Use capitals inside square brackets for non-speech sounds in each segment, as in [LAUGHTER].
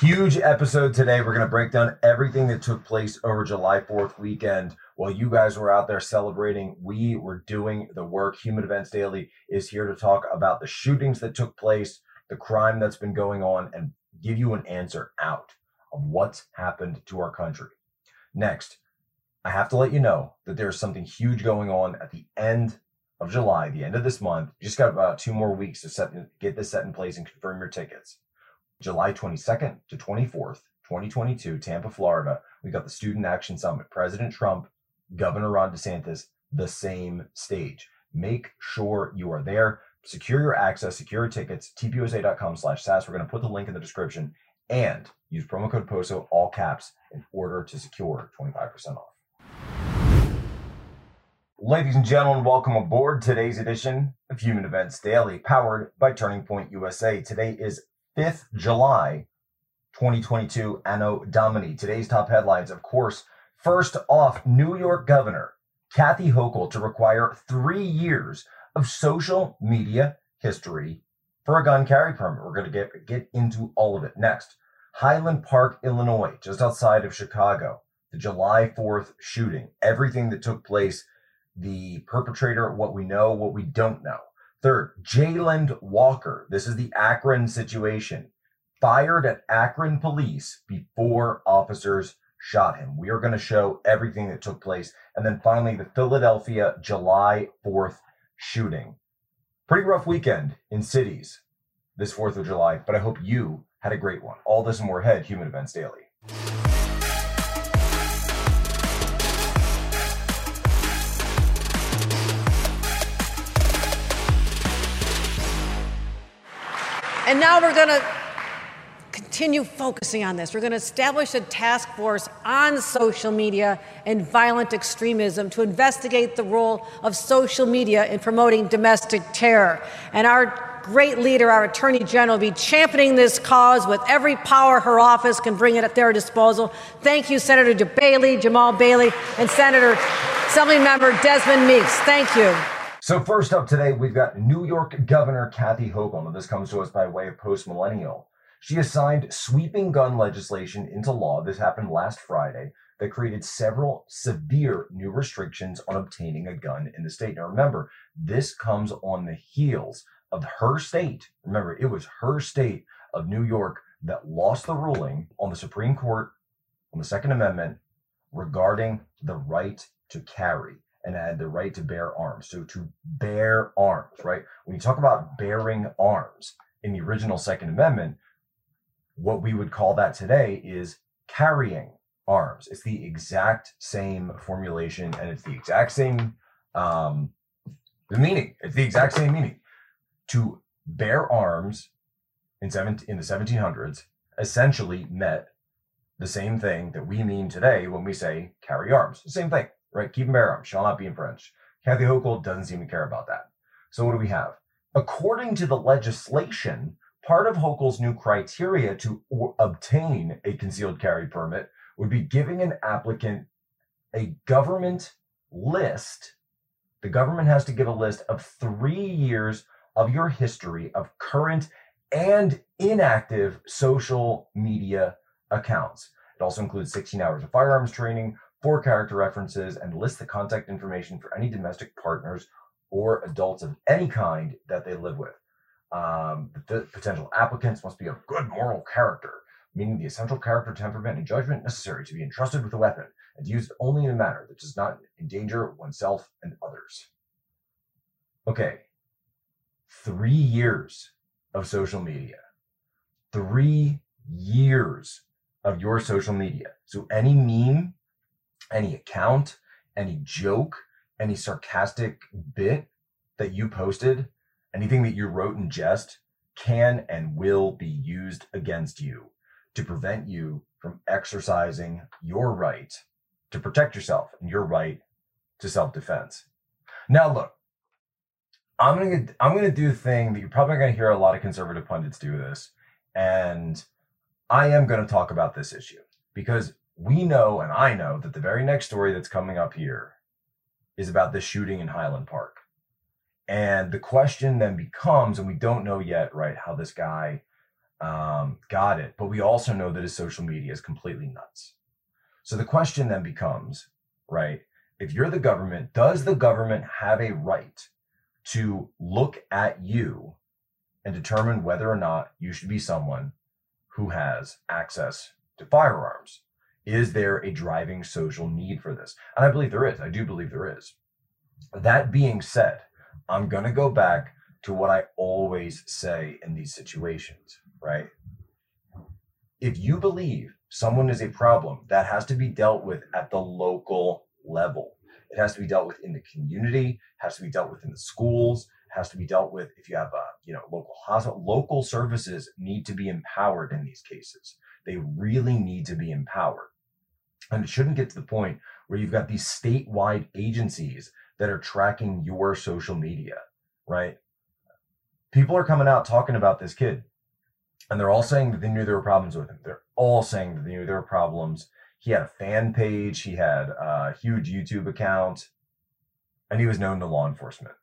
Huge episode today. We're going to break down everything that took place over July 4th weekend. While you guys were out there celebrating, we were doing the work. Human Events Daily is here to talk about the shootings that took place, the crime that's been going on, and give you an answer out of what's happened to our country. Next, I have to let you know that there's something huge going on at the end of July, the end of this month. You just got about two more weeks to set, get this set in place and confirm your tickets. July 22nd to 24th, 2022, Tampa, Florida, we got the Student Action Summit. President Trump, Governor Ron DeSantis, the same stage. Make sure you are there. Secure your access, secure your tickets, tpusa.com slash SAS. We're going to put the link in the description and use promo code POSO, all caps, in order to secure 25% off. Ladies and gentlemen, welcome aboard today's edition of Human Events Daily, powered by Turning Point USA. Today is 5th July 2022, Anno Domini. Today's top headlines, of course, first off, New York Governor Kathy Hochul to require three years of social media history for a gun carry permit. We're going to get, get into all of it next. Highland Park, Illinois, just outside of Chicago, the July 4th shooting, everything that took place, the perpetrator, what we know, what we don't know. Third, Jayland Walker. This is the Akron situation. Fired at Akron police before officers shot him. We are going to show everything that took place. And then finally, the Philadelphia July 4th shooting. Pretty rough weekend in cities this 4th of July, but I hope you had a great one. All this and more ahead, Human Events Daily. And now we're going to continue focusing on this. We're going to establish a task force on social media and violent extremism to investigate the role of social media in promoting domestic terror. And our great leader, our Attorney General, will be championing this cause with every power her office can bring it at their disposal. Thank you, Senator Bailey, Jamaal Bailey, and Senator Assemblymember Demond Meeks. Thank you. So first up today, we've got New York Governor Kathy Hochul, this comes to us by way of Post Millennial. She has signed sweeping gun legislation into law. This happened last Friday that created several severe new restrictions on obtaining a gun in the state. Now remember, this comes on the heels of her state. Remember, it was her state of New York that lost the ruling on the Supreme Court on the Second Amendment regarding the right to carry and had the right to bear arms. So to bear arms, right? When you talk about bearing arms in the original Second Amendment, what we would call that today is carrying arms. It's the exact same formulation and it's the exact same um, the meaning. It's the exact same meaning. To bear arms in, seven, in the 1700s essentially met the same thing that we mean today when we say carry arms. The same thing right? Keep arms shall not be infringed. Kathy Hochul doesn't seem to care about that. So what do we have? According to the legislation, part of Hochul's new criteria to obtain a concealed carry permit would be giving an applicant a government list. The government has to give a list of three years of your history of current and inactive social media accounts. It also includes 16 hours of firearms training, four character references, and list the contact information for any domestic partners or adults of any kind that they live with. Um, the potential applicants must be of good moral character, meaning the essential character, temperament, and judgment necessary to be entrusted with a weapon and used only in a manner that does not endanger oneself and others. Okay, three years of social media, three years of your social media. So any meme any account, any joke, any sarcastic bit that you posted, anything that you wrote in jest can and will be used against you to prevent you from exercising your right to protect yourself and your right to self-defense. Now look, I'm gonna I'm gonna do the thing that you're probably gonna hear a lot of conservative pundits do this, and I am gonna talk about this issue because we know and I know that the very next story that's coming up here is about the shooting in Highland Park. And the question then becomes, and we don't know yet, right, how this guy Um, got it. But we also know that his social media is completely nuts. So the question then becomes, right? If you're the government, does the government have a right to look at you and determine whether or not you should be someone who has access to firearms? Is there a driving social need for this? And I believe there is. I do believe there is. That being said, I'm going to go back to what I always say in these situations, right? If you believe someone is a problem, that has to be dealt with at the local level. It has to be dealt with in the community, has to be dealt with in the schools, has to be dealt with if you have a you know local hospital. Local services need to be empowered in these cases. They really need to be empowered. And it shouldn't get to the point where you've got these statewide agencies that are tracking your social media, right? People are coming out talking about this kid, and they're all saying that they knew there were problems with him. They're all saying that they knew there were problems. He had a fan page, he had a huge YouTube account, and he was known to law enforcement.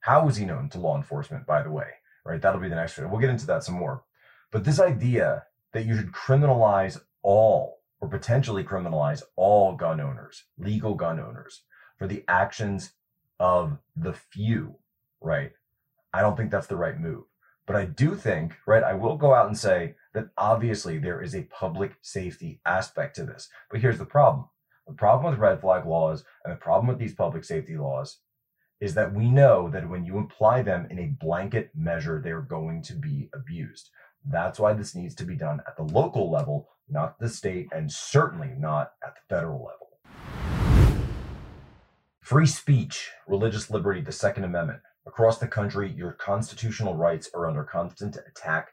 How was he known to law enforcement, by the way? Right? That'll be the next one. We'll get into that some more. But this idea that you should criminalize all or potentially criminalize all gun owners, legal gun owners, for the actions of the few, right? I don't think that's the right move. But I do think, right, I will go out and say that obviously there is a public safety aspect to this. But here's the problem the problem with red flag laws and the problem with these public safety laws is that we know that when you apply them in a blanket measure, they're going to be abused. That's why this needs to be done at the local level, not the state, and certainly not at the federal level. Free speech, religious liberty, the Second Amendment. Across the country, your constitutional rights are under constant attack,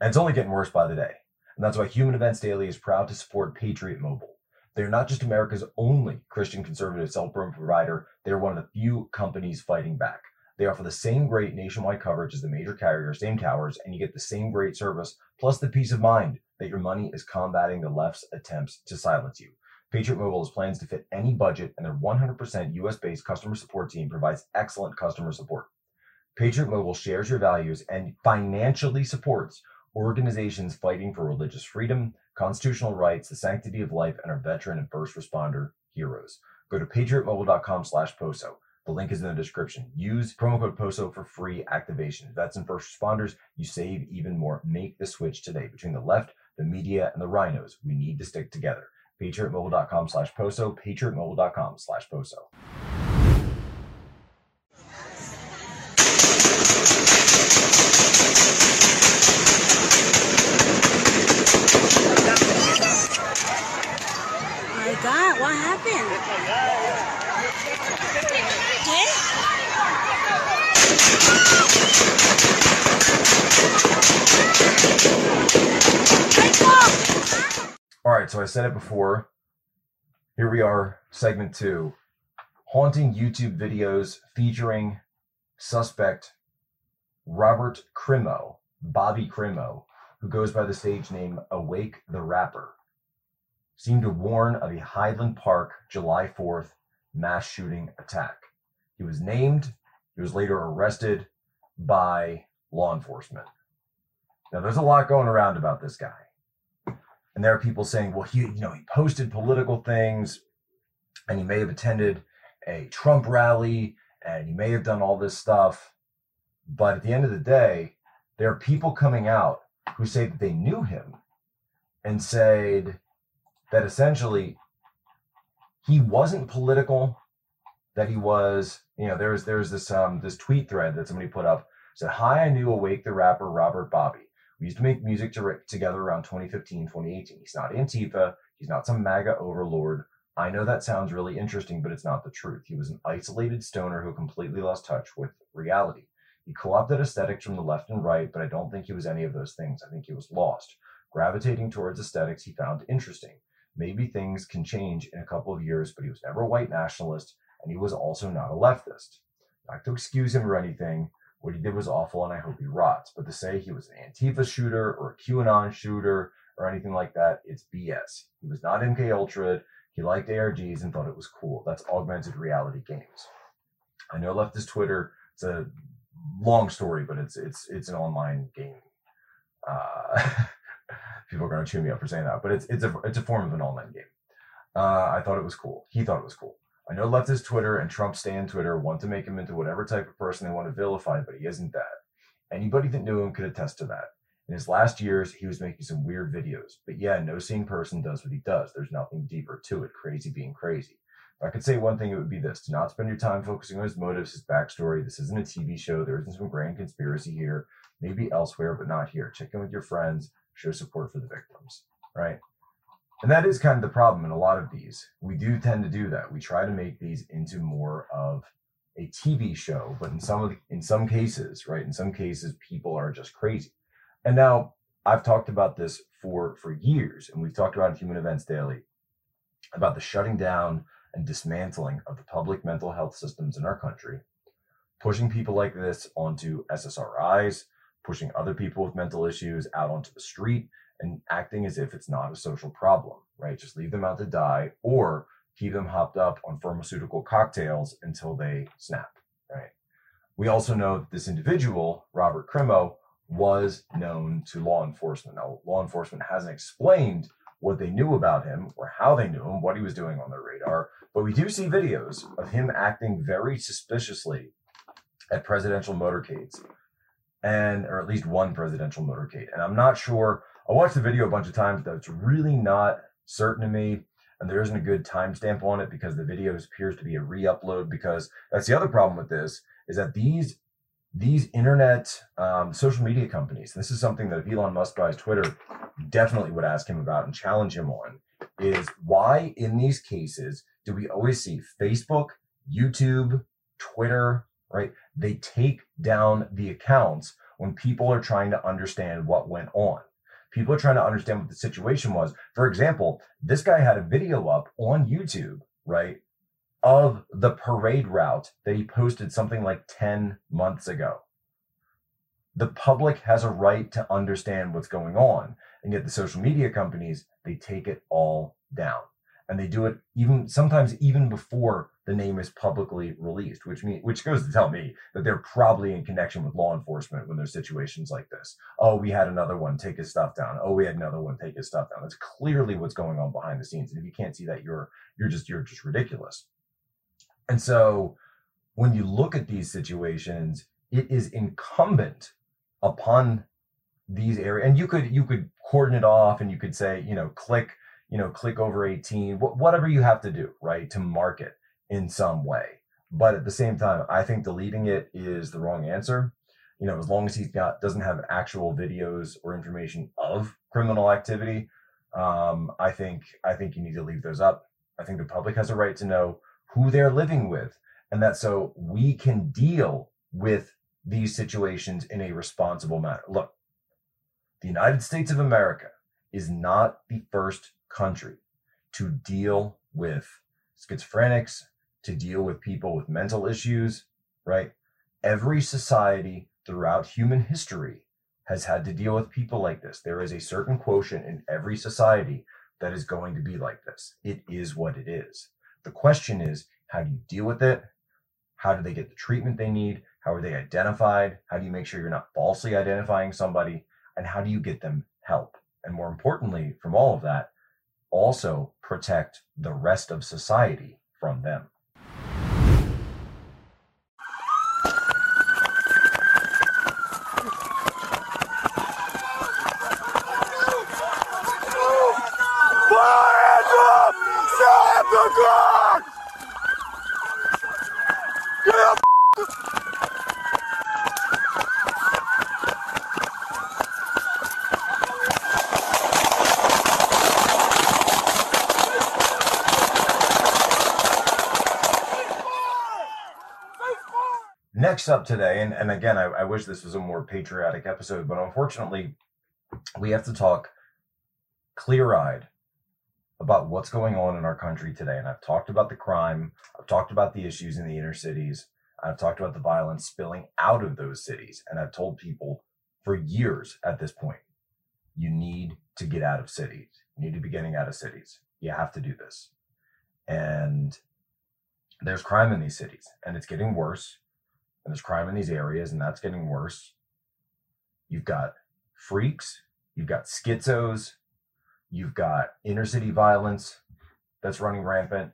and it's only getting worse by the day. And that's why Human Events Daily is proud to support Patriot Mobile. They're not just America's only Christian conservative cell phone provider, they're one of the few companies fighting back. They offer the same great nationwide coverage as the major carriers, same towers, and you get the same great service, plus the peace of mind that your money is combating the left's attempts to silence you. Patriot Mobile has plans to fit any budget, and their 100% US based customer support team provides excellent customer support. Patriot Mobile shares your values and financially supports organizations fighting for religious freedom, constitutional rights, the sanctity of life, and our veteran and first responder heroes. Go to patriotmobile.com slash POSO. The link is in the description. Use promo code POSO for free activation. Vets and first responders, you save even more. Make the switch today between the left, the media, and the RINOs. We need to stick together. Patriotmobile.com slash POSO, patriotmobile.com slash POSO. Oh my God, what happened? All right, so I said it before. Here we are, segment two haunting YouTube videos featuring suspect Robert Crimo, Bobby Crimo, who goes by the stage name Awake the Rapper, seemed to warn of a Highland Park July 4th mass shooting attack. He was named, he was later arrested by law enforcement. Now, there's a lot going around about this guy. And there are people saying, well, he, you know, he posted political things and he may have attended a Trump rally and he may have done all this stuff. But at the end of the day, there are people coming out who say that they knew him and said that essentially he wasn't political, that he was, you know, there's there's this um this tweet thread that somebody put up said, Hi, I knew Awake the rapper Robert Bobby. We used to make music to, together around 2015, 2018. He's not Antifa. He's not some MAGA overlord. I know that sounds really interesting, but it's not the truth. He was an isolated stoner who completely lost touch with reality. He co opted aesthetics from the left and right, but I don't think he was any of those things. I think he was lost, gravitating towards aesthetics he found interesting. Maybe things can change in a couple of years, but he was never a white nationalist, and he was also not a leftist. Not to excuse him or anything, what he did was awful, and I hope he rots. But to say he was an Antifa shooter or a QAnon shooter or anything like that, it's BS. He was not MK Ultra. He liked ARGs and thought it was cool. That's augmented reality games. I know leftist Twitter. It's a long story, but it's it's it's an online game. Uh, [LAUGHS] people are going to chew me up for saying that, but it's it's a it's a form of an online game. Uh, I thought it was cool. He thought it was cool. I know leftist Twitter and Trump stand Twitter want to make him into whatever type of person they want to vilify, but he isn't that. Anybody that knew him could attest to that. In his last years, he was making some weird videos. But yeah, no sane person does what he does. There's nothing deeper to it. Crazy being crazy. If I could say one thing, it would be this do not spend your time focusing on his motives, his backstory. This isn't a TV show. There isn't some grand conspiracy here, maybe elsewhere, but not here. Check in with your friends, show support for the victims, right? And that is kind of the problem in a lot of these. We do tend to do that. We try to make these into more of a TV show, but in some of the, in some cases, right? In some cases, people are just crazy. And now I've talked about this for for years, and we've talked about Human Events Daily about the shutting down and dismantling of the public mental health systems in our country, pushing people like this onto SSRIs, pushing other people with mental issues out onto the street, and acting as if it's not a social problem, right? Just leave them out to die or keep them hopped up on pharmaceutical cocktails until they snap, right? We also know that this individual, Robert Crimo, was known to law enforcement. Now, law enforcement hasn't explained what they knew about him or how they knew him, what he was doing on their radar, but we do see videos of him acting very suspiciously at presidential motorcades and or at least one presidential motorcade. And I'm not sure. I watched the video a bunch of times, but it's really not certain to me. And there isn't a good timestamp on it because the video appears to be a re-upload. Because that's the other problem with this is that these these internet um, social media companies, this is something that if Elon Musk buys Twitter, definitely would ask him about and challenge him on, is why in these cases do we always see Facebook, YouTube, Twitter, right? They take down the accounts when people are trying to understand what went on. People are trying to understand what the situation was. For example, this guy had a video up on YouTube, right, of the parade route that he posted something like 10 months ago. The public has a right to understand what's going on. And yet the social media companies, they take it all down. And they do it even sometimes even before the name is publicly released, which mean which goes to tell me that they're probably in connection with law enforcement when there's situations like this. Oh, we had another one take his stuff down. Oh, we had another one take his stuff down. That's clearly what's going on behind the scenes. And if you can't see that, you're you're just you're just ridiculous. And so when you look at these situations, it is incumbent upon these areas, and you could you could cordon it off, and you could say, you know, click, you know, click over 18, wh- whatever you have to do, right, to mark it in some way. But at the same time, I think deleting it is the wrong answer. You know, as long as he's got doesn't have actual videos or information of criminal activity, um, I think I think you need to leave those up. I think the public has a right to know who they're living with, and that so we can deal with these situations in a responsible manner. Look, the United States of America is not the first country to deal with schizophrenics, to deal with people with mental issues, right? Every society throughout human history has had to deal with people like this. There is a certain quotient in every society that is going to be like this. It is what it is. The question is, how do you deal with it? How do they get the treatment they need? How are they identified? How do you make sure you're not falsely identifying somebody? And how do you get them help? And more importantly, from all of that, also protect the rest of society from them. Up today, and, and again, I, I wish this was a more patriotic episode, but unfortunately, we have to talk clear eyed about what's going on in our country today. And I've talked about the crime, I've talked about the issues in the inner cities, I've talked about the violence spilling out of those cities. And I've told people for years at this point, you need to get out of cities. You need to be getting out of cities. You have to do this. And there's crime in these cities, and it's getting worse. And there's crime in these areas, and that's getting worse. You've got freaks, you've got schizos, you've got inner city violence that's running rampant.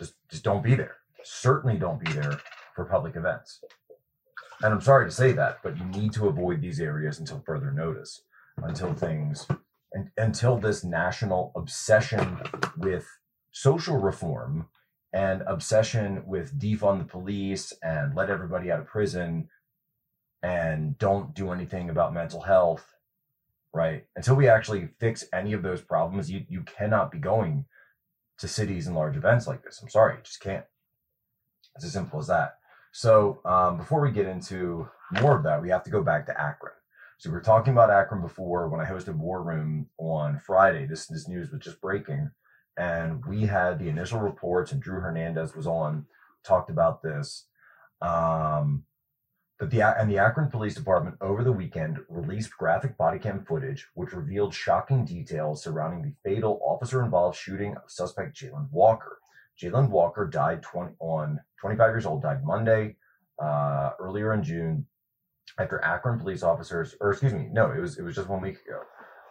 Just just don't be there. Certainly don't be there for public events. And I'm sorry to say that, but you need to avoid these areas until further notice, until things and until this national obsession with social reform and obsession with defund the police and let everybody out of prison and don't do anything about mental health right? Until we actually fix any of those problems you you cannot be going to cities and large events like this. I'm sorry you just can't. It's as simple as that. So um, before we get into more of that we have to go back to akron. So we were talking about akron before when i hosted war room on friday. This this news was just breaking and we had the initial reports and drew hernandez was on talked about this um, but the and the Akron Police Department over the weekend released graphic body cam footage which revealed shocking details surrounding the fatal officer-involved shooting of suspect Jayland Walker. Jayland Walker died 20, on 25 years old, died Monday uh, earlier in June after Akron police officers, or excuse me, no, it was it was just one week ago,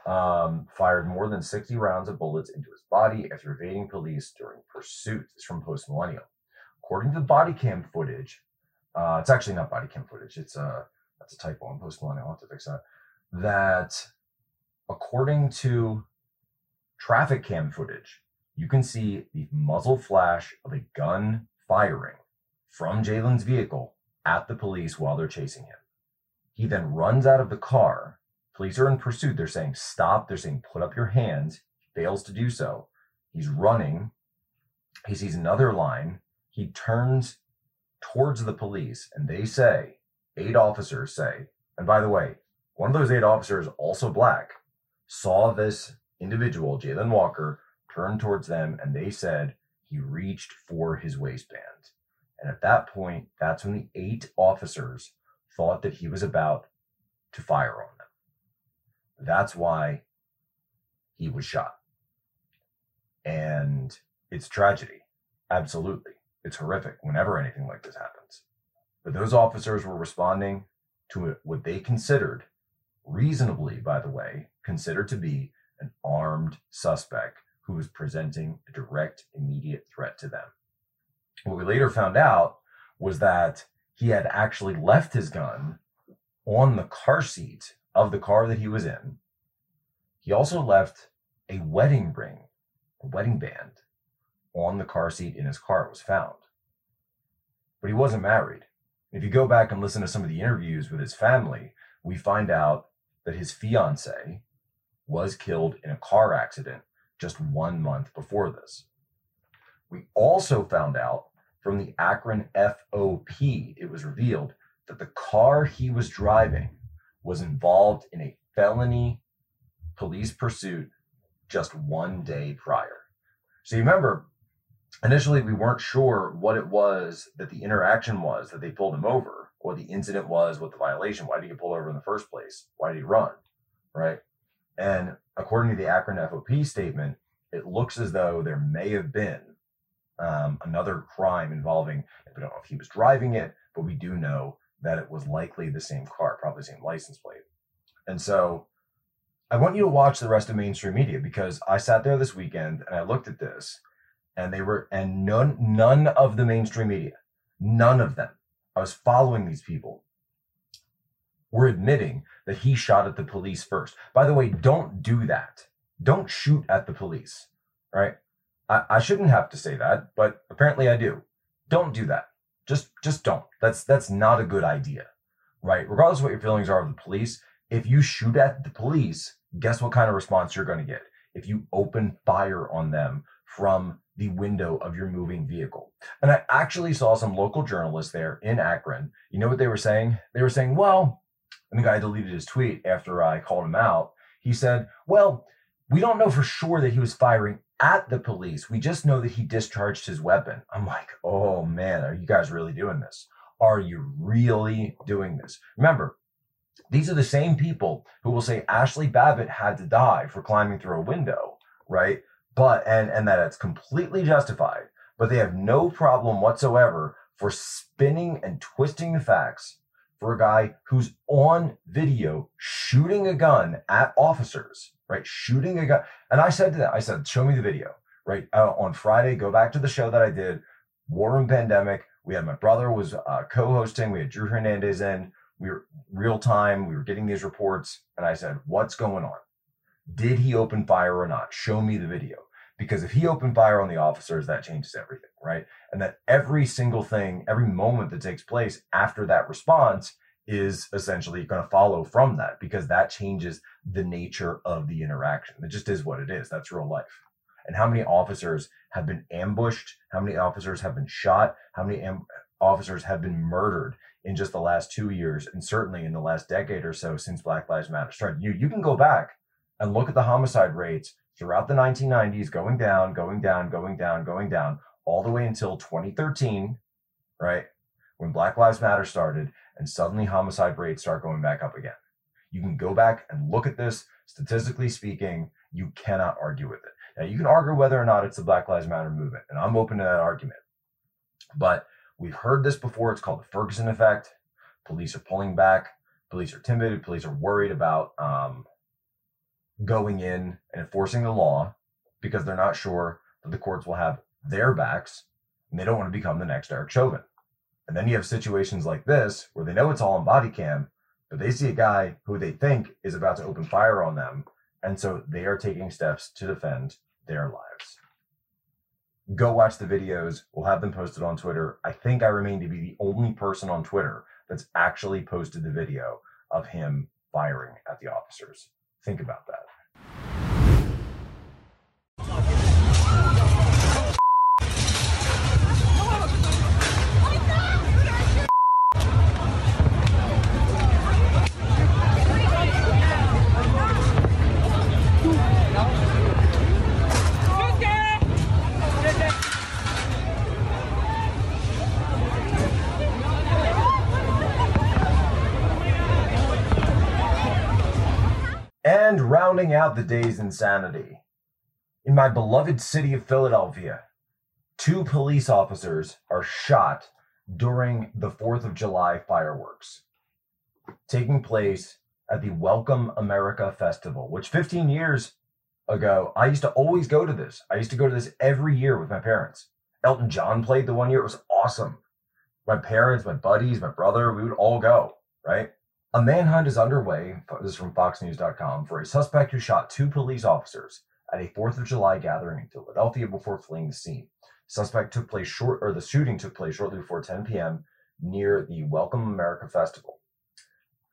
um, fired more than 60 rounds of bullets into his body after evading police during pursuit. This is from Post Millennial. According to the body cam footage, uh, it's actually not body cam footage. It's a uh, that's a typo on Post Millennial. I'll have to fix that. That according to traffic cam footage, you can see the muzzle flash of a gun firing from Jalen's vehicle at the police while they're chasing him. He then runs out of the car. Police are in pursuit. They're saying, stop. They're saying, put up your hands. He fails to do so. He's running. He sees another line. He turns towards the police and they say, eight officers say, and by the way, one of those eight officers, also black, saw this individual, Jayland Walker, turn towards them and they said he reached for his waistband. And at that point, that's when the eight officers thought that he was about to fire on. That's why he was shot. And it's tragedy. Absolutely. It's horrific whenever anything like this happens. But those officers were responding to what they considered, reasonably, by the way, considered to be an armed suspect who was presenting a direct, immediate threat to them. What we later found out was that he had actually left his gun on the car seat of the car that he was in. He also left a wedding ring, a wedding band, on the car seat in his car. It was found. But he wasn't married. If you go back and listen to some of the interviews with his family, we find out that his fiance was killed in a car accident just one month before this. We also found out from the Akron FOP, it was revealed that the car he was driving was involved in a felony police pursuit just one day prior. So you remember, initially we weren't sure what it was that the interaction was that they pulled him over, what the incident was, what the violation, why did he pulled over in the first place? Why did he run? Right. And according to the Akron FOP statement, it looks as though there may have been um, another crime involving, we don't know if he was driving it, but we do know that it was likely the same car, probably same license plate. And so I want you to watch the rest of mainstream media because I sat there this weekend and I looked at this and they were, and none, none of the mainstream media, none of them, I was following these people, were admitting that he shot at the police first. By the way, don't do that. Don't shoot at the police, right? I, I shouldn't have to say that, but apparently I do. Don't do that. Just just don't. That's that's not a good idea. Right? Regardless of what your feelings are of the police, if you shoot at the police, guess what kind of response you're going to get? If you open fire on them from the window of your moving vehicle. And I actually saw some local journalists there in Akron. You know what they were saying? They were saying, well, and the guy deleted his tweet after I called him out. He said, well, we don't know for sure that he was firing at the police. We just know that he discharged his weapon. I'm like, oh man, are you guys really doing this? Are you really doing this? Remember, these are the same people who will say Ashley Babbitt had to die for climbing through a window, right? But and and that it's completely justified, but they have no problem whatsoever for spinning and twisting the facts for a guy who's on video shooting a gun at officers, right? Shooting a gun. And I said to them, I said, show me the video, right? Uh, on Friday, go back to the show that I did, War Room Pandemic. We had my brother was uh, co-hosting. We had Drew Hernandez in. We were real time. We were getting these reports. And I said, what's going on? Did he open fire or not? Show me the video. Because if he opened fire on the officers, that changes everything, right? And that every single thing, every moment that takes place after that response is essentially going to follow from that because that changes the nature of the interaction. It just is what it is. That's real life. And how many officers have been ambushed? How many officers have been shot? How many am- officers have been murdered in just the last two years, and certainly in the last decade or so since Black Lives Matter started? You you can go back and look at the homicide rates throughout the 1990s going down, going down, going down, going down, all the way until 2013, right? When Black Lives Matter started, and suddenly homicide rates start going back up again. You can go back and look at this. Statistically speaking, you cannot argue with it. Now, you can argue whether or not it's the Black Lives Matter movement, and I'm open to that argument. But we've heard this before. It's called the Ferguson effect. Police are pulling back. Police are timid. Police are worried about um, going in and enforcing the law because they're not sure that the courts will have their backs and they don't want to become the next Derek Chauvin. And then you have situations like this where they know it's all on body cam, but they see a guy who they think is about to open fire on them. And so they are taking steps to defend their lives. Go watch the videos. We'll have them posted on Twitter. I think I remain to be the only person on Twitter that's actually posted the video of him firing at the officers. Think about that. And rounding out the day's insanity, in my beloved city of Philadelphia, two police officers are shot during the 4th of July fireworks taking place at the Welcome America Festival, which 15 years ago, I used to always go to this. I used to go to this every year with my parents. Elton John played the one year, it was awesome. My parents, my buddies, my brother, we would all go, right? A manhunt is underway, this is from FoxNews.com, for a suspect who shot two police officers at a 4th of July gathering in Philadelphia before fleeing the scene. Suspect took place short, or the shooting took place shortly before 10 p.m. near the Welcome America Festival.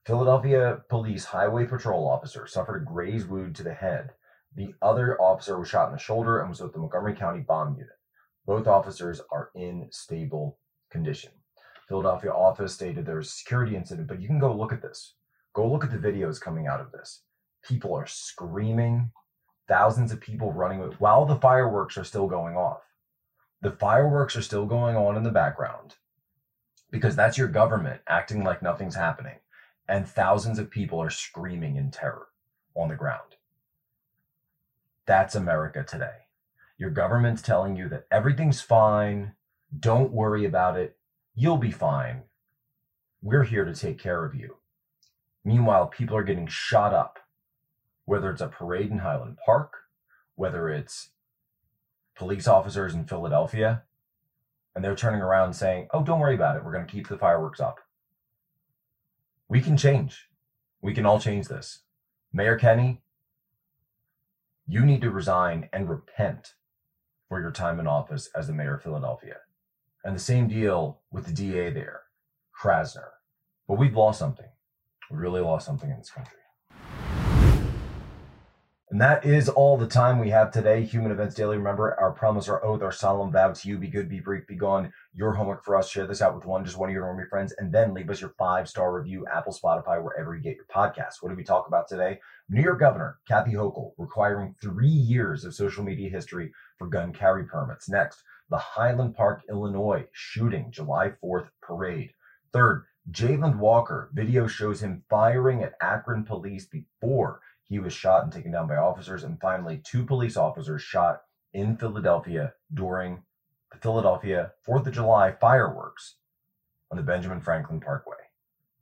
Philadelphia Police Highway Patrol officer suffered a graze wound to the head. The other officer was shot in the shoulder and was with the Montgomery County Bomb Unit. Both officers are in stable condition. Philadelphia office stated there was a security incident, but you can go look at this. Go look at the videos coming out of this. People are screaming, thousands of people running while the fireworks are still going off. The fireworks are still going on in the background because that's your government acting like nothing's happening. And thousands of people are screaming in terror on the ground. That's America today. Your government's telling you that everything's fine. Don't worry about it. You'll be fine. We're here to take care of you. Meanwhile, people are getting shot up, whether it's a parade in Highland Park, whether it's police officers in Philadelphia, and they're turning around saying, Oh, don't worry about it. We're going to keep the fireworks up. We can change. We can all change this. Mayor Kenney, you need to resign and repent for your time in office as the mayor of Philadelphia. And the same deal with the DA there, Krasner. But we've lost something. We really lost something in this country. And that is all the time we have today. Human Events Daily. Remember, our promise, our oath, our solemn vow to you be good, be brief, be gone. Your homework for us. Share this out with one, just one of your normie friends, and then leave us your five star review, Apple, Spotify, wherever you get your podcasts. What did we talk about today? New York Governor Kathy Hochul requiring three years of social media history for gun carry permits. Next, the Highland Park, Illinois shooting, July 4th parade. Third, Jayland Walker video shows him firing at Akron police before he was shot and taken down by officers. And finally, two police officers shot in Philadelphia during the Philadelphia 4th of July fireworks on the Benjamin Franklin Parkway.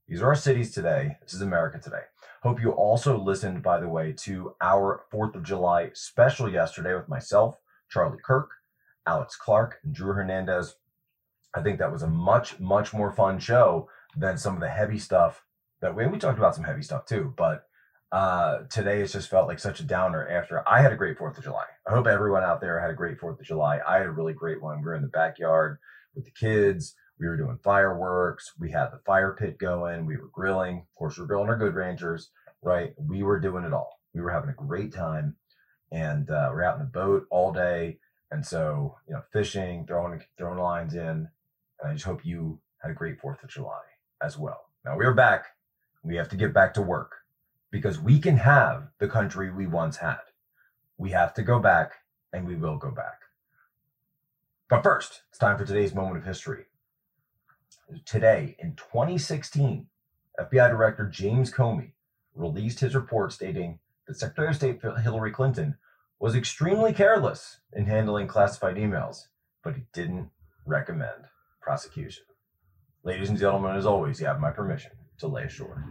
These are our cities today. This is America today. Hope you also listened, by the way, to our 4th of July special yesterday with myself, Charlie Kirk, Alex Clark, and Drew Hernandez. I think that was a much, much more fun show than some of the heavy stuff that we, we talked about some heavy stuff too, but uh, today it's just felt like such a downer after I had a great 4th of July. I hope everyone out there had a great 4th of July. I had a really great one. We were in the backyard with the kids. We were doing fireworks. We had the fire pit going. We were grilling. Of course, we are grilling our Good Ranchers, right? We were doing it all. We were having a great time. And uh, we're out in the boat all day. And so, you know, fishing, throwing throwing lines in. And I just hope you had a great 4th of July as well. Now we are back. We have to get back to work because we can have the country we once had. We have to go back and we will go back. But first, it's time for today's moment of history. Today, in 2016, FBI Director James Comey released his report stating that Secretary of State Hillary Clinton was extremely careless in handling classified emails, but he didn't recommend prosecution. Ladies and gentlemen, as always, you have my permission to lay ashore.